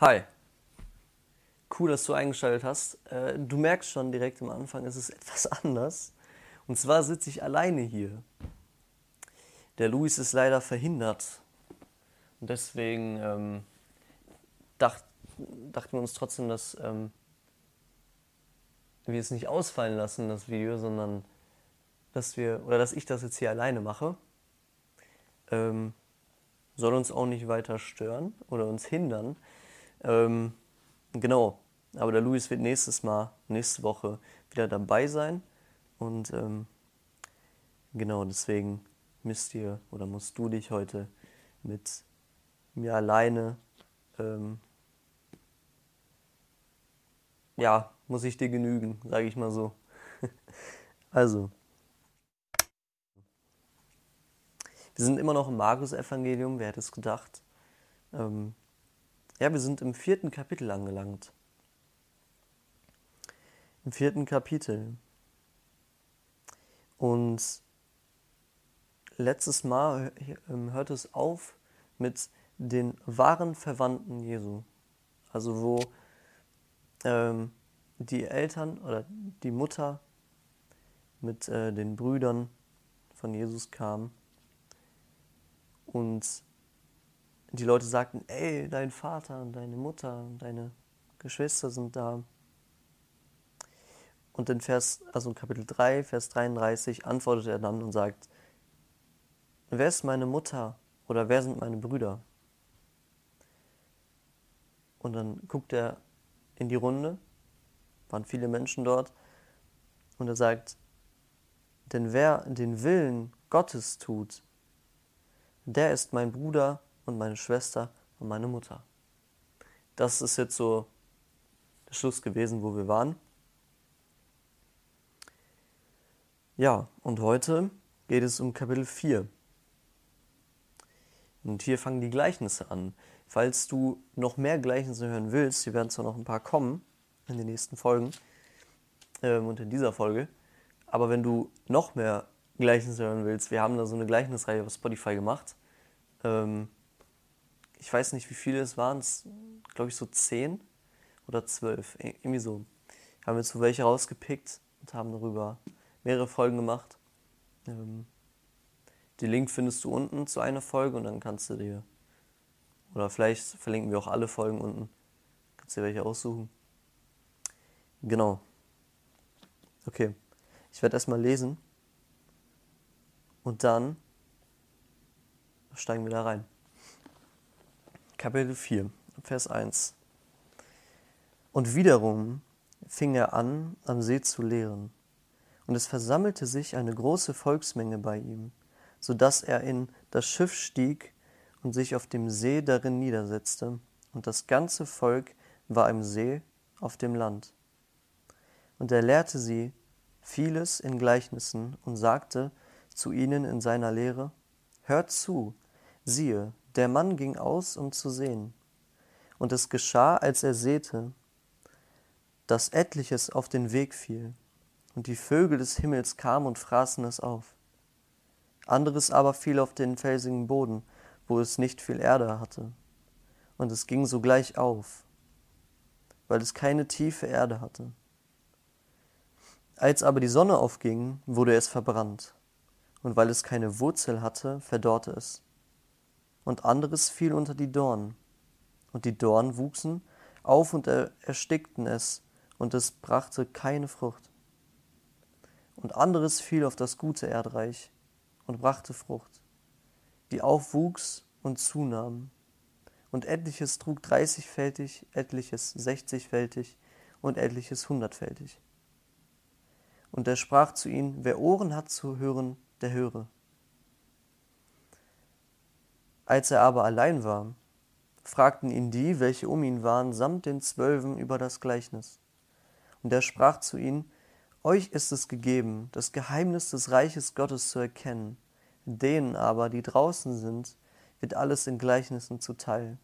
Hi. Cool, dass du eingeschaltet hast. Äh, du merkst schon direkt am Anfang, es ist etwas anders. Und zwar sitze ich alleine hier. Der Luis ist leider verhindert. Und deswegen ähm, dacht, dachten wir uns trotzdem, dass ähm, wir es nicht ausfallen lassen, das Video, sondern dass wir, oder dass ich das jetzt hier alleine mache. Ähm, soll uns auch nicht weiter stören oder uns hindern. Ähm, genau, aber der Luis wird nächstes Mal, nächste Woche wieder dabei sein. Und ähm, genau deswegen müsst ihr oder musst du dich heute mit mir alleine, ähm, ja, muss ich dir genügen, sage ich mal so. also, wir sind immer noch im Markus-Evangelium, wer hätte es gedacht? Ähm, ja, wir sind im vierten Kapitel angelangt. Im vierten Kapitel. Und letztes Mal ähm, hört es auf mit den wahren Verwandten Jesu. Also wo ähm, die Eltern oder die Mutter mit äh, den Brüdern von Jesus kam und die Leute sagten, ey, dein Vater und deine Mutter und deine Geschwister sind da. Und in Vers, also in Kapitel 3, Vers 33 antwortet er dann und sagt, wer ist meine Mutter oder wer sind meine Brüder? Und dann guckt er in die Runde, waren viele Menschen dort, und er sagt, denn wer den Willen Gottes tut, der ist mein Bruder und meine Schwester und meine Mutter. Das ist jetzt so der Schluss gewesen, wo wir waren. Ja, und heute geht es um Kapitel 4. Und hier fangen die Gleichnisse an. Falls du noch mehr Gleichnisse hören willst, hier werden zwar noch ein paar kommen in den nächsten Folgen ähm, und in dieser Folge, aber wenn du noch mehr Gleichnisse hören willst, wir haben da so eine Gleichnisreihe auf Spotify gemacht. Ähm, ich weiß nicht, wie viele es waren, es glaube ich so zehn oder zwölf, irgendwie so. Haben wir so welche rausgepickt und haben darüber mehrere Folgen gemacht. Ähm, den Link findest du unten zu einer Folge und dann kannst du dir, oder vielleicht verlinken wir auch alle Folgen unten, kannst dir welche aussuchen. Genau. Okay, ich werde erstmal lesen und dann steigen wir da rein. Kapitel 4, Vers 1. Und wiederum fing er an, am See zu lehren. Und es versammelte sich eine große Volksmenge bei ihm, so dass er in das Schiff stieg und sich auf dem See darin niedersetzte, und das ganze Volk war im See auf dem Land. Und er lehrte sie vieles in Gleichnissen und sagte zu ihnen in seiner Lehre, Hört zu, siehe, der Mann ging aus, um zu sehen. Und es geschah, als er säte, dass etliches auf den Weg fiel, und die Vögel des Himmels kamen und fraßen es auf. Anderes aber fiel auf den felsigen Boden, wo es nicht viel Erde hatte, und es ging sogleich auf, weil es keine tiefe Erde hatte. Als aber die Sonne aufging, wurde es verbrannt, und weil es keine Wurzel hatte, verdorrte es und anderes fiel unter die Dornen. Und die Dornen wuchsen auf und erstickten es, und es brachte keine Frucht. Und anderes fiel auf das gute Erdreich und brachte Frucht, die aufwuchs und zunahm. Und etliches trug dreißigfältig, etliches sechzigfältig und etliches hundertfältig. Und er sprach zu ihnen, wer Ohren hat zu hören, der höre. Als er aber allein war, fragten ihn die, welche um ihn waren, samt den Zwölfen über das Gleichnis. Und er sprach zu ihnen, Euch ist es gegeben, das Geheimnis des Reiches Gottes zu erkennen. Denen aber, die draußen sind, wird alles in Gleichnissen zuteil,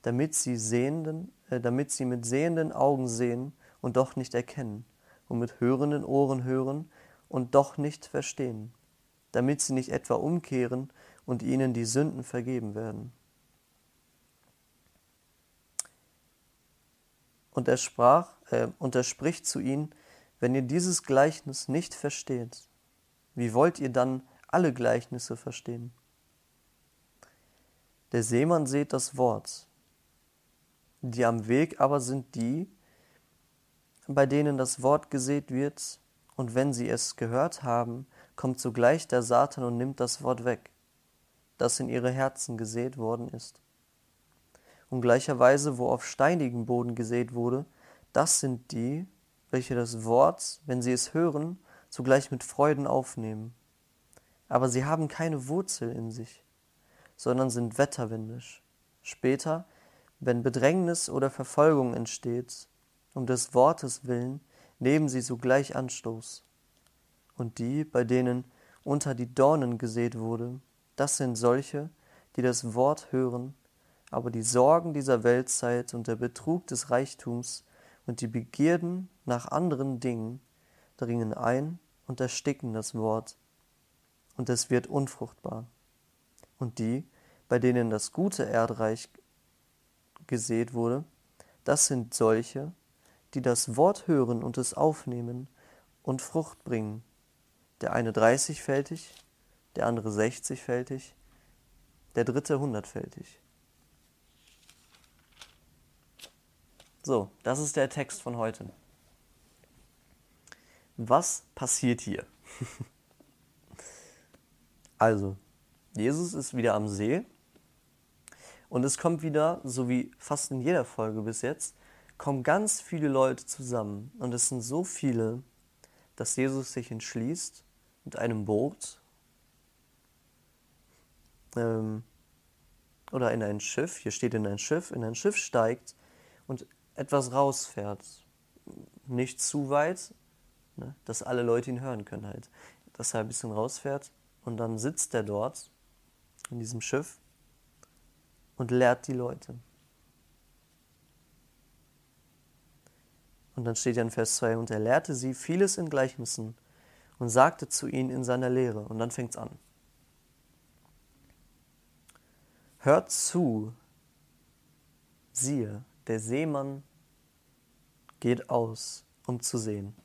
damit sie, sehenden, äh, damit sie mit sehenden Augen sehen und doch nicht erkennen, und mit hörenden Ohren hören und doch nicht verstehen, damit sie nicht etwa umkehren und ihnen die Sünden vergeben werden. Und er sprach, äh, und er spricht zu ihnen, wenn ihr dieses Gleichnis nicht versteht, wie wollt ihr dann alle Gleichnisse verstehen? Der Seemann sät das Wort. Die am Weg aber sind die, bei denen das Wort gesät wird, und wenn sie es gehört haben, kommt sogleich der Satan und nimmt das Wort weg, das in ihre Herzen gesät worden ist. Und gleicherweise, wo auf steinigen Boden gesät wurde, das sind die, welche das Wort, wenn sie es hören, zugleich mit Freuden aufnehmen. Aber sie haben keine Wurzel in sich, sondern sind wetterwindisch. Später, wenn Bedrängnis oder Verfolgung entsteht, um des Wortes willen, nehmen sie sogleich Anstoß. Und die, bei denen unter die Dornen gesät wurde, das sind solche, die das Wort hören, aber die Sorgen dieser Weltzeit und der Betrug des Reichtums und die Begierden nach anderen Dingen dringen ein und ersticken das Wort, und es wird unfruchtbar. Und die, bei denen das gute Erdreich gesät wurde, das sind solche, die das Wort hören und es aufnehmen und Frucht bringen. Der eine dreißigfältig, der andere sechzigfältig, der dritte hundertfältig. So, das ist der Text von heute. Was passiert hier? also, Jesus ist wieder am See und es kommt wieder, so wie fast in jeder Folge bis jetzt, kommen ganz viele Leute zusammen. Und es sind so viele, dass Jesus sich entschließt, mit einem Boot ähm, oder in ein Schiff, hier steht in ein Schiff, in ein Schiff steigt und etwas rausfährt. Nicht zu weit, ne, dass alle Leute ihn hören können halt. Dass er ein bisschen rausfährt und dann sitzt er dort in diesem Schiff und lehrt die Leute. Und dann steht ja in Vers 2, und er lehrte sie vieles in Gleichnissen und sagte zu ihnen in seiner Lehre. Und dann fängt es an. Hört zu, siehe, der Seemann geht aus, um zu sehen.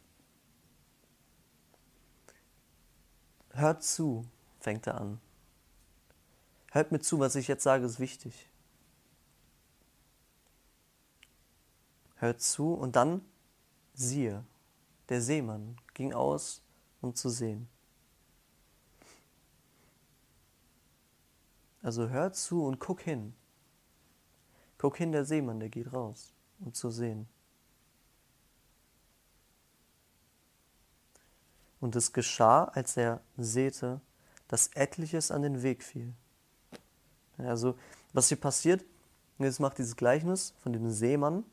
Hört zu, fängt er an. Hört mir zu, was ich jetzt sage, ist wichtig. Hört zu und dann siehe, der Seemann ging aus, um zu sehen. Also hör zu und guck hin. Guck hin, der Seemann, der geht raus, um zu sehen. Und es geschah, als er säte, dass etliches an den Weg fiel. Also, was hier passiert, jetzt macht dieses Gleichnis von dem Seemann,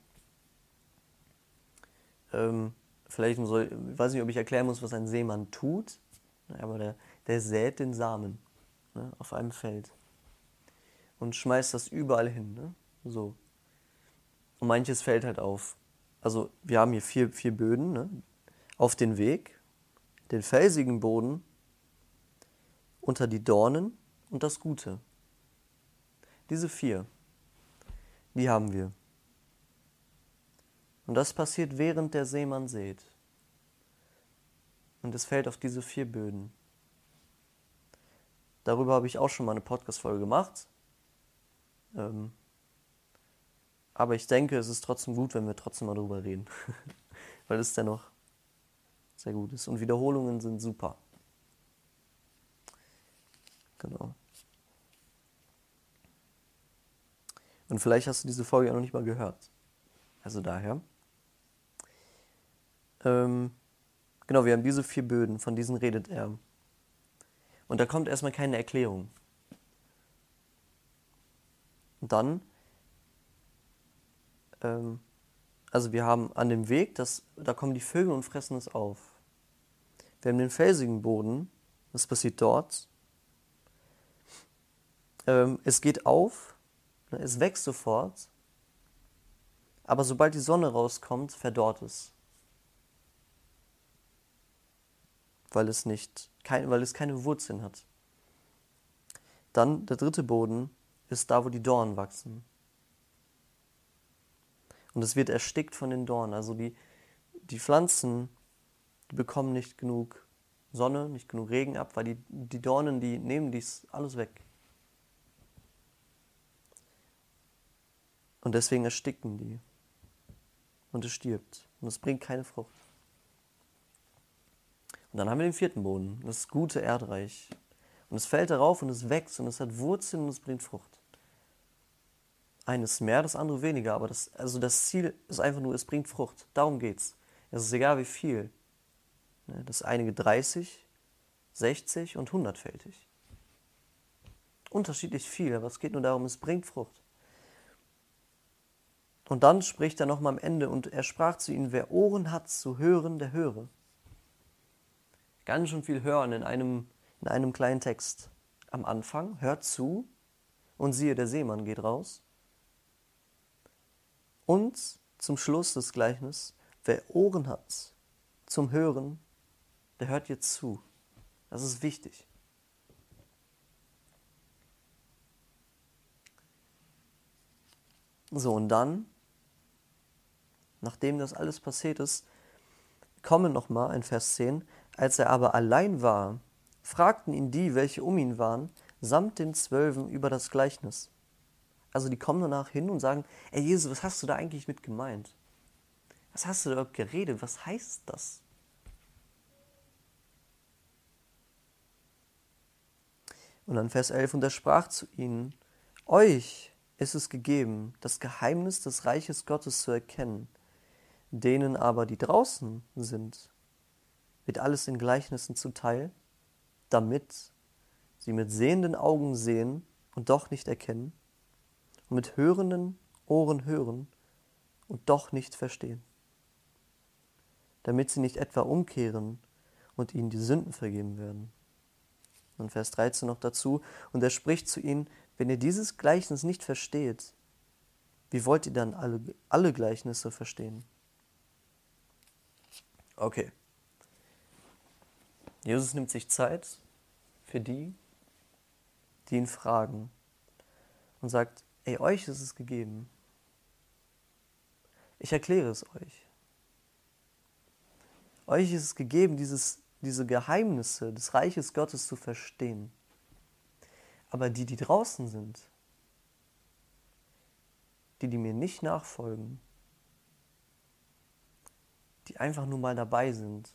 ähm, vielleicht soll, ich weiß nicht, ob ich erklären muss, was ein Seemann tut, aber der, der sät den Samen ne, auf einem Feld und schmeißt das überall hin. Ne? So. Und manches fällt halt auf. Also wir haben hier vier, vier Böden ne? auf den Weg, den felsigen Boden, unter die Dornen und das Gute. Diese vier, die haben wir. Und das passiert, während der Seemann sät. Und es fällt auf diese vier Böden. Darüber habe ich auch schon mal eine Podcast-Folge gemacht. Ähm, aber ich denke, es ist trotzdem gut, wenn wir trotzdem mal darüber reden. Weil es dennoch sehr gut ist. Und Wiederholungen sind super. Genau. Und vielleicht hast du diese Folge ja noch nicht mal gehört. Also daher. Ähm, genau, wir haben diese vier Böden, von diesen redet er. Und da kommt erstmal keine Erklärung. Dann, ähm, also wir haben an dem Weg, das, da kommen die Vögel und fressen es auf. Wir haben den felsigen Boden, was passiert dort? Ähm, es geht auf, ne, es wächst sofort, aber sobald die Sonne rauskommt, verdorrt es. weil es nicht, kein, weil es keine Wurzeln hat. Dann der dritte Boden ist da, wo die Dornen wachsen. Und es wird erstickt von den Dornen. Also die, die Pflanzen, die bekommen nicht genug Sonne, nicht genug Regen ab, weil die, die Dornen, die nehmen dies alles weg. Und deswegen ersticken die. Und es stirbt. Und es bringt keine Frucht. Und dann haben wir den vierten Boden, das gute Erdreich. Und es fällt darauf und es wächst und es hat Wurzeln und es bringt Frucht. Eines mehr, das andere weniger, aber das, also das Ziel ist einfach nur, es bringt Frucht. Darum geht's. Es ist egal wie viel. Ne, das einige 30, 60 und 100-fältig. Unterschiedlich viel, aber es geht nur darum, es bringt Frucht. Und dann spricht er nochmal am Ende und er sprach zu ihnen, wer Ohren hat zu hören, der höre. Ganz schön viel hören in einem, in einem kleinen Text. Am Anfang, hört zu und siehe, der Seemann geht raus. Und zum Schluss des Gleichnisses, wer Ohren hat zum Hören, der hört jetzt zu. Das ist wichtig. So, und dann, nachdem das alles passiert ist, kommen nochmal in Vers 10, als er aber allein war, fragten ihn die, welche um ihn waren, samt den Zwölfen über das Gleichnis. Also die kommen danach hin und sagen, ey Jesus, was hast du da eigentlich mit gemeint? Was hast du da geredet? Was heißt das? Und dann Vers 11, und er sprach zu ihnen, euch ist es gegeben, das Geheimnis des Reiches Gottes zu erkennen, denen aber, die draußen sind, wird alles in Gleichnissen zuteil, damit sie mit sehenden Augen sehen und doch nicht erkennen, und mit hörenden Ohren hören und doch nicht verstehen, damit sie nicht etwa umkehren und ihnen die Sünden vergeben werden. Und Vers 13 noch dazu. Und er spricht zu ihnen, wenn ihr dieses Gleichnis nicht versteht, wie wollt ihr dann alle, alle Gleichnisse verstehen? Okay. Jesus nimmt sich Zeit für die, die ihn fragen und sagt, ey, euch ist es gegeben. Ich erkläre es euch. Euch ist es gegeben, dieses diese Geheimnisse des Reiches Gottes zu verstehen. Aber die, die draußen sind, die, die mir nicht nachfolgen, die einfach nur mal dabei sind,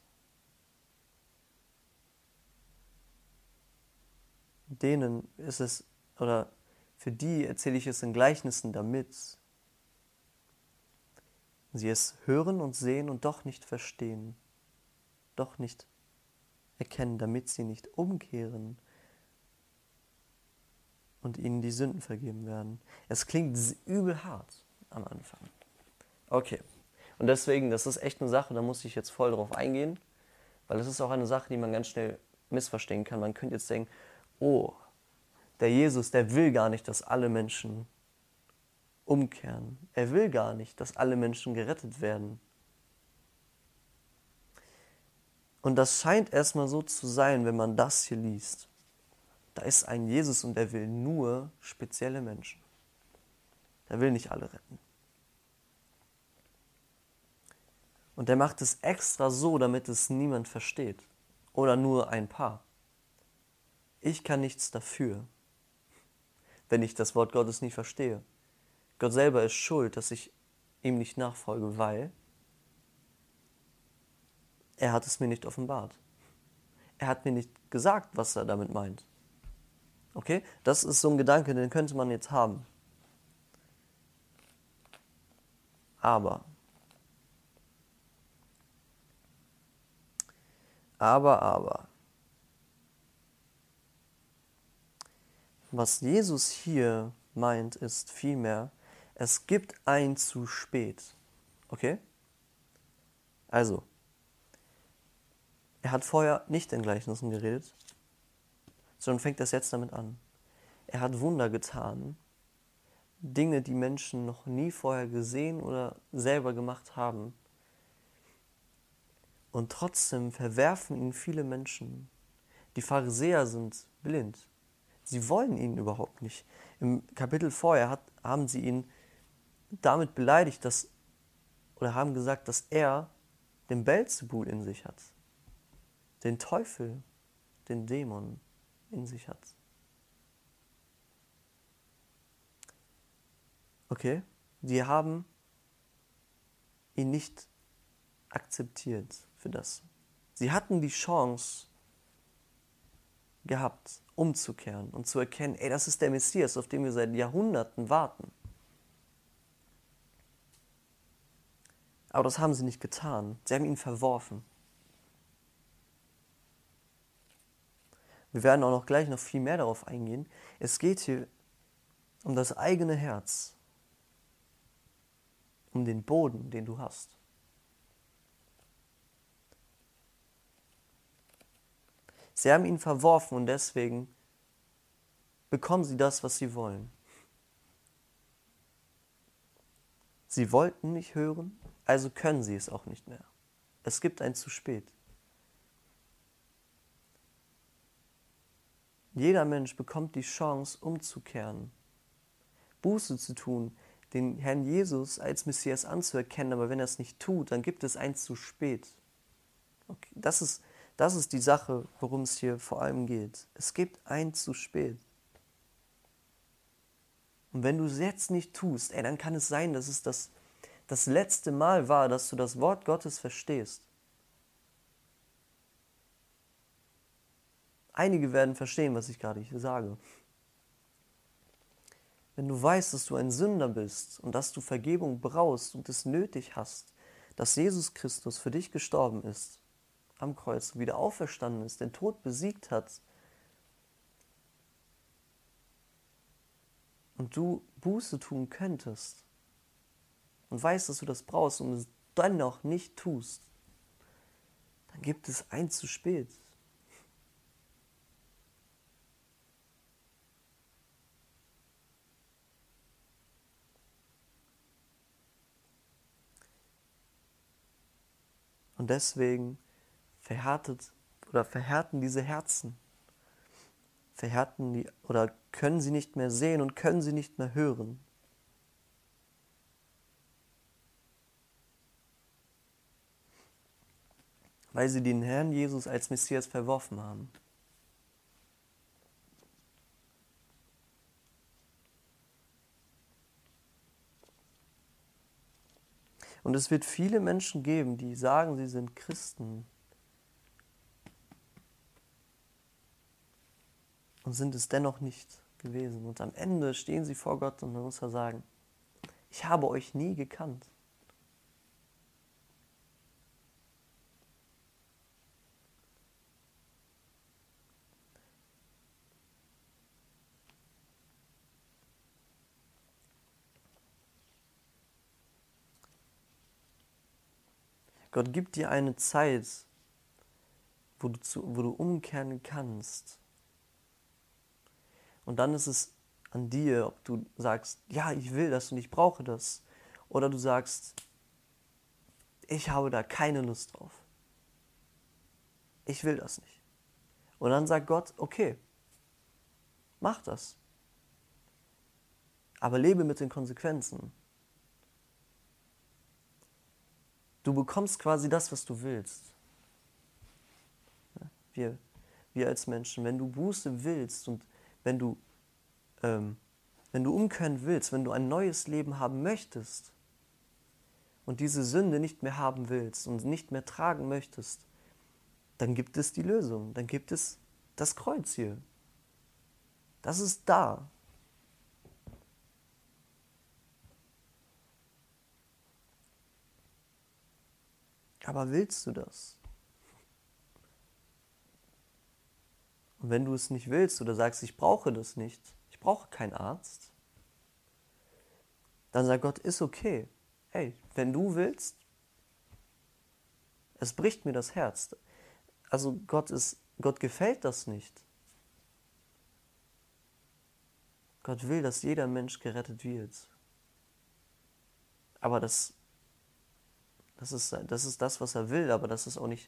denen ist es, oder für die erzähle ich es in Gleichnissen, damit sie es hören und sehen und doch nicht verstehen, doch nicht erkennen, damit sie nicht umkehren und ihnen die Sünden vergeben werden. Es klingt übel hart am Anfang. Okay. Und deswegen, das ist echt eine Sache, da muss ich jetzt voll drauf eingehen, weil es ist auch eine Sache, die man ganz schnell missverstehen kann. Man könnte jetzt denken, oh, der Jesus, der will gar nicht, dass alle Menschen umkehren. Er will gar nicht, dass alle Menschen gerettet werden. Und das scheint erstmal so zu sein, wenn man das hier liest. Da ist ein Jesus und er will nur spezielle Menschen. Er will nicht alle retten. Und er macht es extra so, damit es niemand versteht. Oder nur ein paar. Ich kann nichts dafür, wenn ich das Wort Gottes nicht verstehe. Gott selber ist schuld, dass ich ihm nicht nachfolge, weil er hat es mir nicht offenbart. Er hat mir nicht gesagt, was er damit meint. Okay? Das ist so ein Gedanke, den könnte man jetzt haben. Aber. Aber, aber. Was Jesus hier meint, ist vielmehr, es gibt ein zu spät. Okay? Also, er hat vorher nicht in Gleichnissen geredet, sondern fängt das jetzt damit an. Er hat Wunder getan, Dinge, die Menschen noch nie vorher gesehen oder selber gemacht haben. Und trotzdem verwerfen ihn viele Menschen. Die Pharisäer sind blind. Sie wollen ihn überhaupt nicht. Im Kapitel vorher hat, haben sie ihn damit beleidigt, dass oder haben gesagt, dass er den Belzebul in sich hat, den Teufel, den Dämon in sich hat. Okay, die haben ihn nicht akzeptiert für das. Sie hatten die Chance gehabt, umzukehren und zu erkennen, ey, das ist der Messias, auf den wir seit Jahrhunderten warten. Aber das haben sie nicht getan. Sie haben ihn verworfen. Wir werden auch noch gleich noch viel mehr darauf eingehen. Es geht hier um das eigene Herz, um den Boden, den du hast. Sie haben ihn verworfen und deswegen bekommen sie das, was sie wollen. Sie wollten nicht hören, also können sie es auch nicht mehr. Es gibt ein zu spät. Jeder Mensch bekommt die Chance, umzukehren, Buße zu tun, den Herrn Jesus als Messias anzuerkennen, aber wenn er es nicht tut, dann gibt es ein zu spät. Okay, das, ist, das ist die Sache, worum es hier vor allem geht. Es gibt ein zu spät. Und wenn du es jetzt nicht tust, ey, dann kann es sein, dass es das das letzte Mal war, dass du das Wort Gottes verstehst. Einige werden verstehen, was ich gerade hier sage. Wenn du weißt, dass du ein Sünder bist und dass du Vergebung brauchst und es nötig hast, dass Jesus Christus für dich gestorben ist, am Kreuz wieder auferstanden ist, den Tod besiegt hat und du Buße tun könntest, und weißt, dass du das brauchst und es dann noch nicht tust, dann gibt es ein zu spät. Und deswegen verhärtet oder verhärten diese Herzen. Verhärten die oder können sie nicht mehr sehen und können sie nicht mehr hören. weil sie den Herrn Jesus als Messias verworfen haben. Und es wird viele Menschen geben, die sagen, sie sind Christen und sind es dennoch nicht gewesen. Und am Ende stehen sie vor Gott und dann muss er sagen, ich habe euch nie gekannt. Gott gibt dir eine Zeit, wo du, zu, wo du umkehren kannst. Und dann ist es an dir, ob du sagst, ja, ich will das und ich brauche das. Oder du sagst, ich habe da keine Lust drauf. Ich will das nicht. Und dann sagt Gott, okay, mach das. Aber lebe mit den Konsequenzen. Du bekommst quasi das, was du willst. Wir, wir als Menschen, wenn du Buße willst und wenn du, ähm, wenn du umkehren willst, wenn du ein neues Leben haben möchtest und diese Sünde nicht mehr haben willst und nicht mehr tragen möchtest, dann gibt es die Lösung, dann gibt es das Kreuz hier. Das ist da. Aber willst du das? Und wenn du es nicht willst oder sagst, ich brauche das nicht, ich brauche keinen Arzt, dann sagt Gott, ist okay. Hey, wenn du willst, es bricht mir das Herz. Also Gott ist, Gott gefällt das nicht. Gott will, dass jeder Mensch gerettet wird. Aber das das ist, das ist das, was er will, aber das ist auch nicht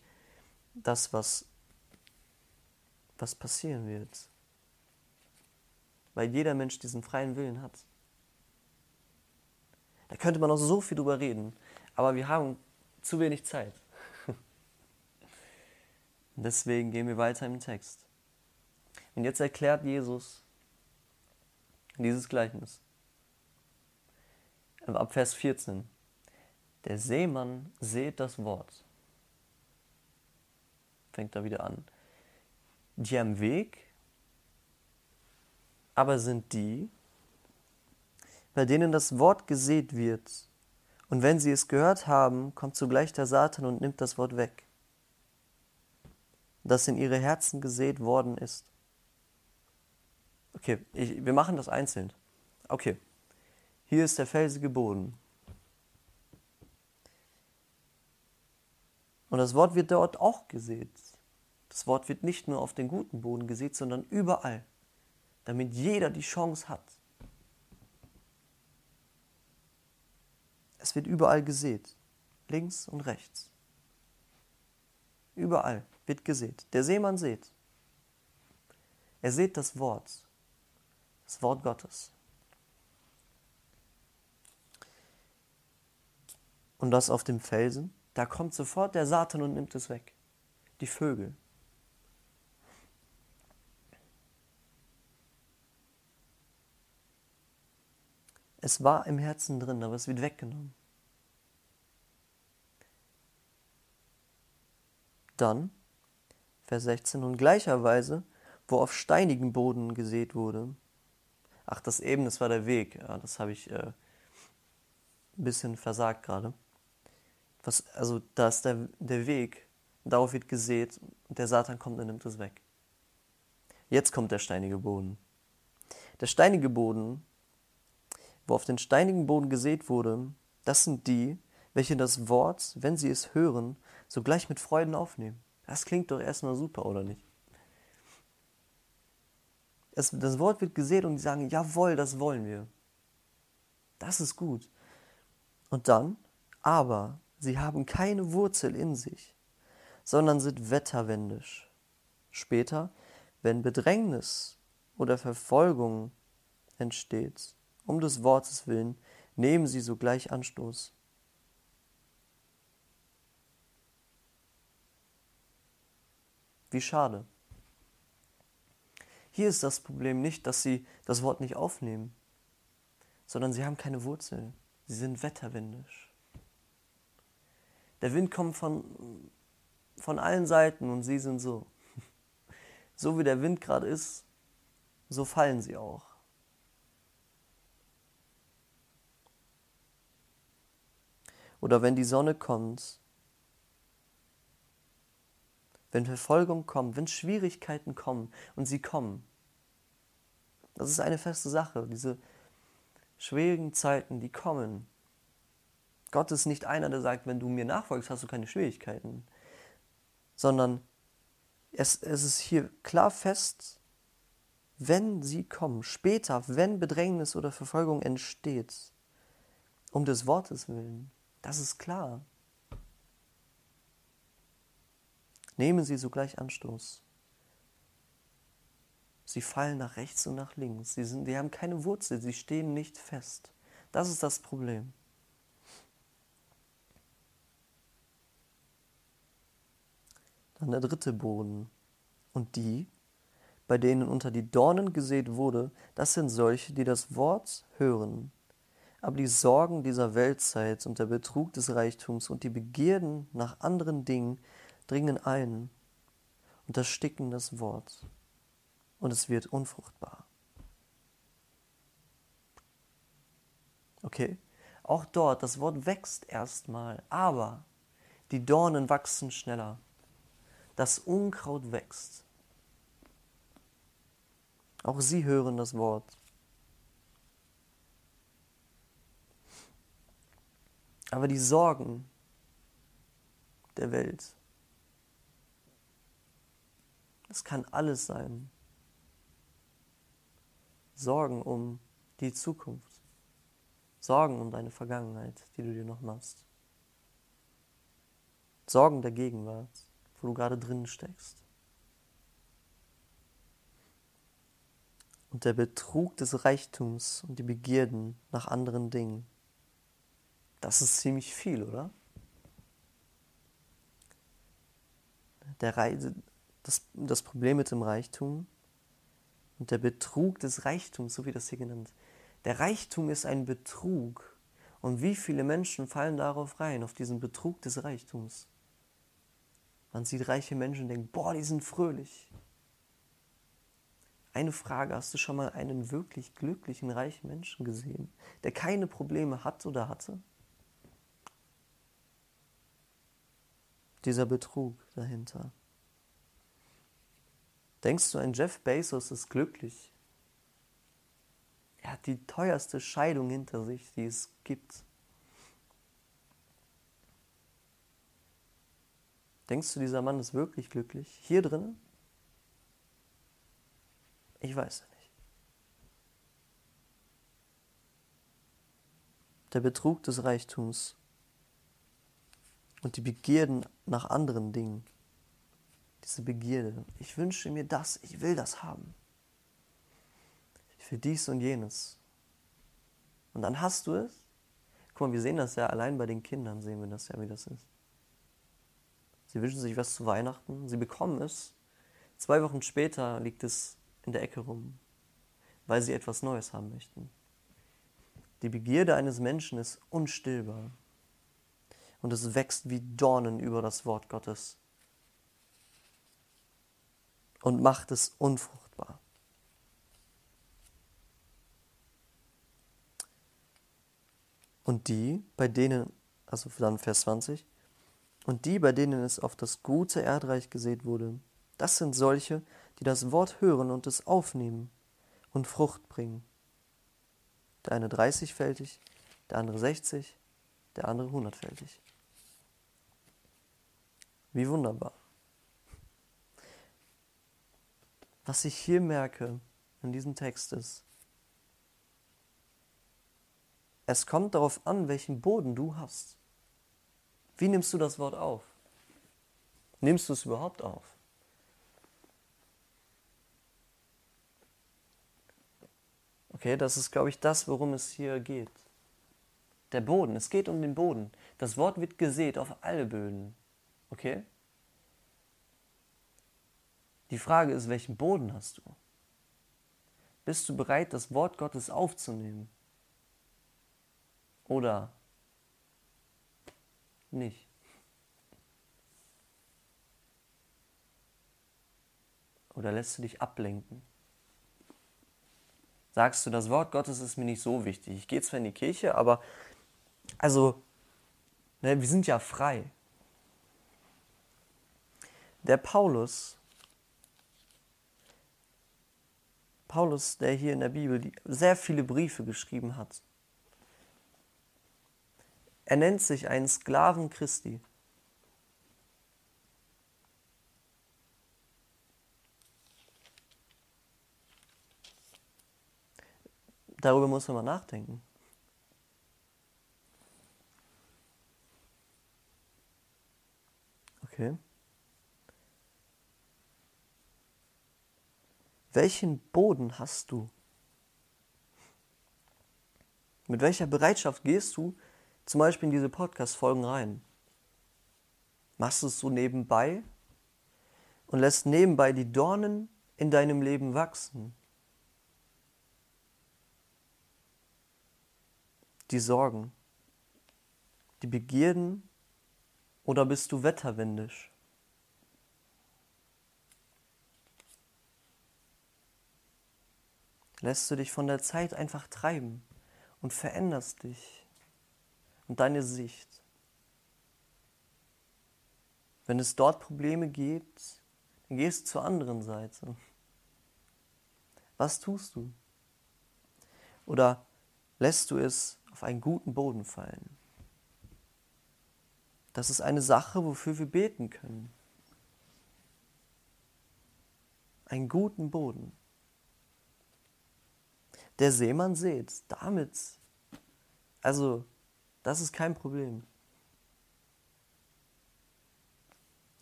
das, was, was passieren wird. Weil jeder Mensch diesen freien Willen hat. Da könnte man noch so viel drüber reden, aber wir haben zu wenig Zeit. Deswegen gehen wir weiter im Text. Und jetzt erklärt Jesus dieses Gleichnis. Ab Vers 14. Der Seemann sät das Wort. Fängt da wieder an. Die am Weg aber sind die, bei denen das Wort gesät wird. Und wenn sie es gehört haben, kommt zugleich der Satan und nimmt das Wort weg, das in ihre Herzen gesät worden ist. Okay, ich, wir machen das einzeln. Okay, hier ist der felsige Boden. Und das Wort wird dort auch gesät. Das Wort wird nicht nur auf den guten Boden gesät, sondern überall damit jeder die Chance hat. Es wird überall gesät, links und rechts. Überall wird gesät. Der Seemann sät. Er sät das Wort, das Wort Gottes. Und das auf dem Felsen, da kommt sofort der Satan und nimmt es weg. Die Vögel, Es war im Herzen drin, aber es wird weggenommen. Dann, Vers 16, und gleicherweise, wo auf steinigen Boden gesät wurde. Ach, das eben, das war der Weg. Ja, das habe ich äh, ein bisschen versagt gerade. Also, da ist der, der Weg, darauf wird gesät und der Satan kommt und nimmt es weg. Jetzt kommt der steinige Boden. Der steinige Boden wo auf den steinigen Boden gesät wurde, das sind die, welche das Wort, wenn sie es hören, sogleich mit Freuden aufnehmen. Das klingt doch erstmal super, oder nicht? Es, das Wort wird gesät und die sagen, jawohl, das wollen wir. Das ist gut. Und dann, aber sie haben keine Wurzel in sich, sondern sind wetterwendisch. Später, wenn Bedrängnis oder Verfolgung entsteht, um des Wortes willen, nehmen sie sogleich Anstoß. Wie schade. Hier ist das Problem nicht, dass sie das Wort nicht aufnehmen, sondern sie haben keine Wurzel. Sie sind wetterwindisch. Der Wind kommt von, von allen Seiten und sie sind so. So wie der Wind gerade ist, so fallen sie auch. Oder wenn die Sonne kommt, wenn Verfolgung kommt, wenn Schwierigkeiten kommen und sie kommen. Das ist eine feste Sache, diese schwierigen Zeiten, die kommen. Gott ist nicht einer, der sagt, wenn du mir nachfolgst, hast du keine Schwierigkeiten, sondern es, es ist hier klar fest, wenn sie kommen, später, wenn Bedrängnis oder Verfolgung entsteht, um des Wortes willen, das ist klar. Nehmen Sie sogleich Anstoß. Sie fallen nach rechts und nach links. Sie, sind, die haben keine Wurzel, sie stehen nicht fest. Das ist das Problem. Dann der dritte Boden. Und die, bei denen unter die Dornen gesät wurde, das sind solche, die das Wort hören, aber die Sorgen dieser Weltzeit und der Betrug des Reichtums und die Begierden nach anderen Dingen dringen ein und ersticken das Wort und es wird unfruchtbar. Okay, auch dort, das Wort wächst erstmal, aber die Dornen wachsen schneller. Das Unkraut wächst. Auch sie hören das Wort Aber die Sorgen der Welt, das kann alles sein. Sorgen um die Zukunft. Sorgen um deine Vergangenheit, die du dir noch machst. Sorgen der Gegenwart, wo du gerade drin steckst. Und der Betrug des Reichtums und die Begierden nach anderen Dingen. Das ist ziemlich viel, oder? Der Re das, das Problem mit dem Reichtum und der Betrug des Reichtums, so wie das hier genannt. Der Reichtum ist ein Betrug. Und wie viele Menschen fallen darauf rein, auf diesen Betrug des Reichtums? Man sieht reiche Menschen und denkt, boah, die sind fröhlich. Eine Frage, hast du schon mal einen wirklich glücklichen, reichen Menschen gesehen, der keine Probleme hat oder hatte? Dieser Betrug dahinter. Denkst du, ein Jeff Bezos ist glücklich? Er hat die teuerste Scheidung hinter sich, die es gibt. Denkst du, dieser Mann ist wirklich glücklich? Hier drin? Ich weiß es nicht. Der Betrug des Reichtums und die Begierden nach anderen Dingen. Diese Begierde. Ich wünsche mir das, ich will das haben. Ich will dies und jenes. Und dann hast du es. Guck mal, wir sehen das ja allein bei den Kindern, sehen wir das ja, wie das ist. Sie wünschen sich was zu Weihnachten, sie bekommen es. Zwei Wochen später liegt es in der Ecke rum, weil sie etwas Neues haben möchten. Die Begierde eines Menschen ist unstillbar und es wächst wie Dornen über das Wort Gottes und macht es unfruchtbar. Und die, bei denen, also dann Vers 20, und die, bei denen es auf das gute Erdreich gesät wurde, das sind solche, die das Wort hören und es aufnehmen und Frucht bringen. Der eine dreißigfältig, der andere sechzig, der andere hundertfältig. Wie wunderbar. Was ich hier merke in diesem Text ist, es kommt darauf an, welchen Boden du hast. Wie nimmst du das Wort auf? Nimmst du es überhaupt auf? Okay, das ist, glaube ich, das, worum es hier geht. Der Boden, es geht um den Boden. Das Wort wird gesät auf alle Böden. Okay? Die Frage ist, welchen Boden hast du? Bist du bereit, das Wort Gottes aufzunehmen? Oder nicht. Oder lässt du dich ablenken? Sagst du, das Wort Gottes ist mir nicht so wichtig. Ich gehe zwar in die Kirche, aber also, ne, wir sind ja frei. Der Paulus, Paulus, der hier in der Bibel sehr viele Briefe geschrieben hat, er nennt sich einen Sklaven Christi. Darüber muss man mal nachdenken. Okay. Welchen Boden hast du? Mit welcher Bereitschaft gehst du zum Beispiel in diese Podcast-Folgen rein? Machst du es so nebenbei und lässt nebenbei die Dornen in deinem Leben wachsen? Die Sorgen, die Begierden oder bist du wetterwindisch? Lässt du dich von der Zeit einfach treiben und veränderst dich? und deine Sicht. Wenn es dort Probleme gibt, dann gehst du zur anderen Seite. Was tust du? Oder lässt du es auf einen guten Boden fallen? Das ist eine Sache, wofür wir beten können. Einen guten Boden. Der Seemann sät damit. Also das ist kein Problem.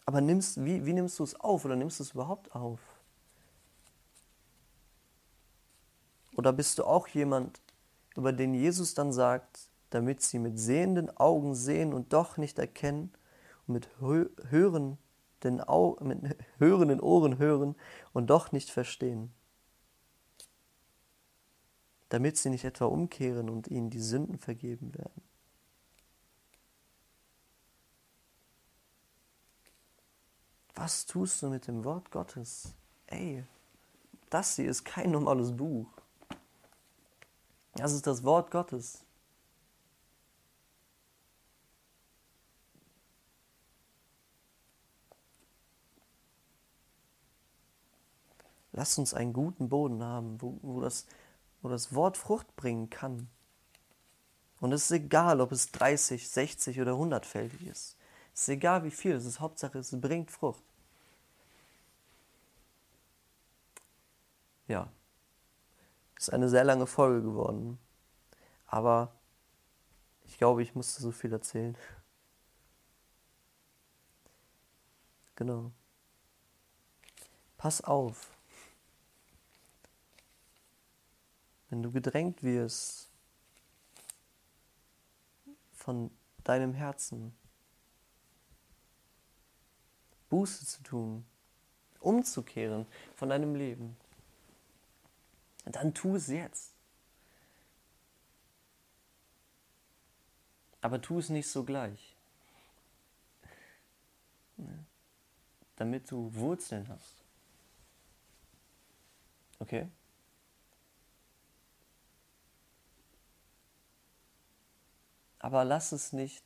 Aber nimmst, wie, wie nimmst du es auf oder nimmst du es überhaupt auf? Oder bist du auch jemand, über den Jesus dann sagt, damit sie mit sehenden Augen sehen und doch nicht erkennen und mit hörenden, Au mit hörenden Ohren hören und doch nicht verstehen, damit sie nicht etwa umkehren und ihnen die Sünden vergeben werden. Was tust du mit dem Wort Gottes? Ey, das hier ist kein normales Buch. Das ist das Wort Gottes. Lass uns einen guten Boden haben, wo, wo, das, wo das Wort Frucht bringen kann. Und es ist egal, ob es 30, 60 oder 100-fältig ist. Es ist egal, wie viel. Es ist Hauptsache, es bringt Frucht. Ja, ist eine sehr lange Folge geworden. Aber ich glaube, ich musste so viel erzählen. Genau. Pass auf. Wenn du gedrängt wirst von deinem Herzen, Buße zu tun, umzukehren von deinem Leben, dann tu es jetzt. Aber tu es nicht sogleich. Damit du Wurzeln hast. Okay? Aber lass es nicht,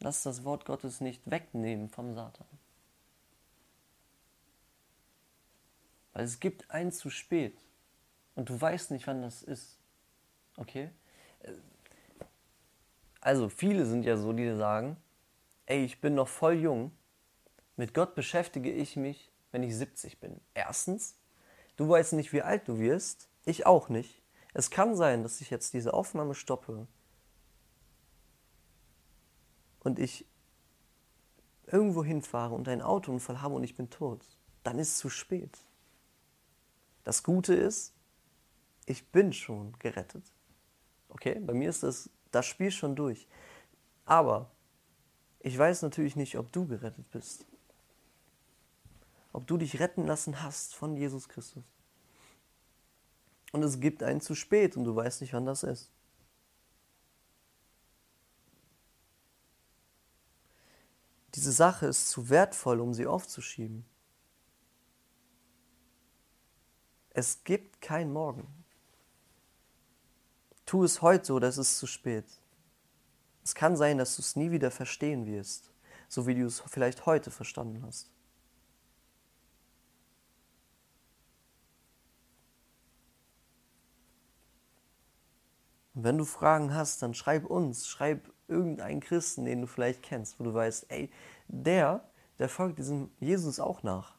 lass das Wort Gottes nicht wegnehmen vom Satan. Weil es gibt ein zu spät und du weißt nicht, wann das ist. Okay? Also viele sind ja so, die sagen, ey, ich bin noch voll jung, mit Gott beschäftige ich mich, wenn ich 70 bin. Erstens, du weißt nicht, wie alt du wirst, ich auch nicht. Es kann sein, dass ich jetzt diese Aufnahme stoppe und ich irgendwo hinfahre und einen Autounfall habe und ich bin tot, dann ist es zu spät. Das Gute ist, ich bin schon gerettet. Okay, bei mir ist das, das Spiel schon durch. Aber ich weiß natürlich nicht, ob du gerettet bist. Ob du dich retten lassen hast von Jesus Christus. Und es gibt einen zu spät und du weißt nicht, wann das ist. Diese Sache ist zu wertvoll, um sie aufzuschieben. Es gibt kein Morgen. Tu es heute oder es ist zu spät. Es kann sein, dass du es nie wieder verstehen wirst, so wie du es vielleicht heute verstanden hast. Und wenn du Fragen hast, dann schreib uns, schreib irgendeinen Christen, den du vielleicht kennst, wo du weißt, ey, der, der folgt diesem Jesus auch nach.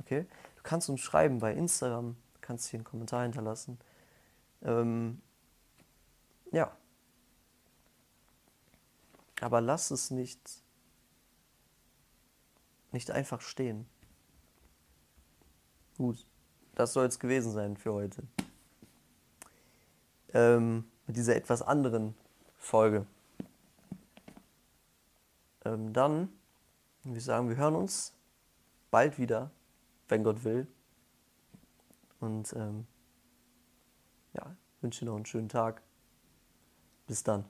Okay? Du kannst uns schreiben bei Instagram, kannst hier einen Kommentar hinterlassen. Ähm, ja. Aber lass es nicht, nicht einfach stehen. Gut, das soll es gewesen sein für heute. Ähm, mit dieser etwas anderen Folge. Ähm, dann, wir sagen, wir hören uns bald wieder, wenn Gott will. Und ähm, ja, wünsche noch einen schönen Tag. Bis dann.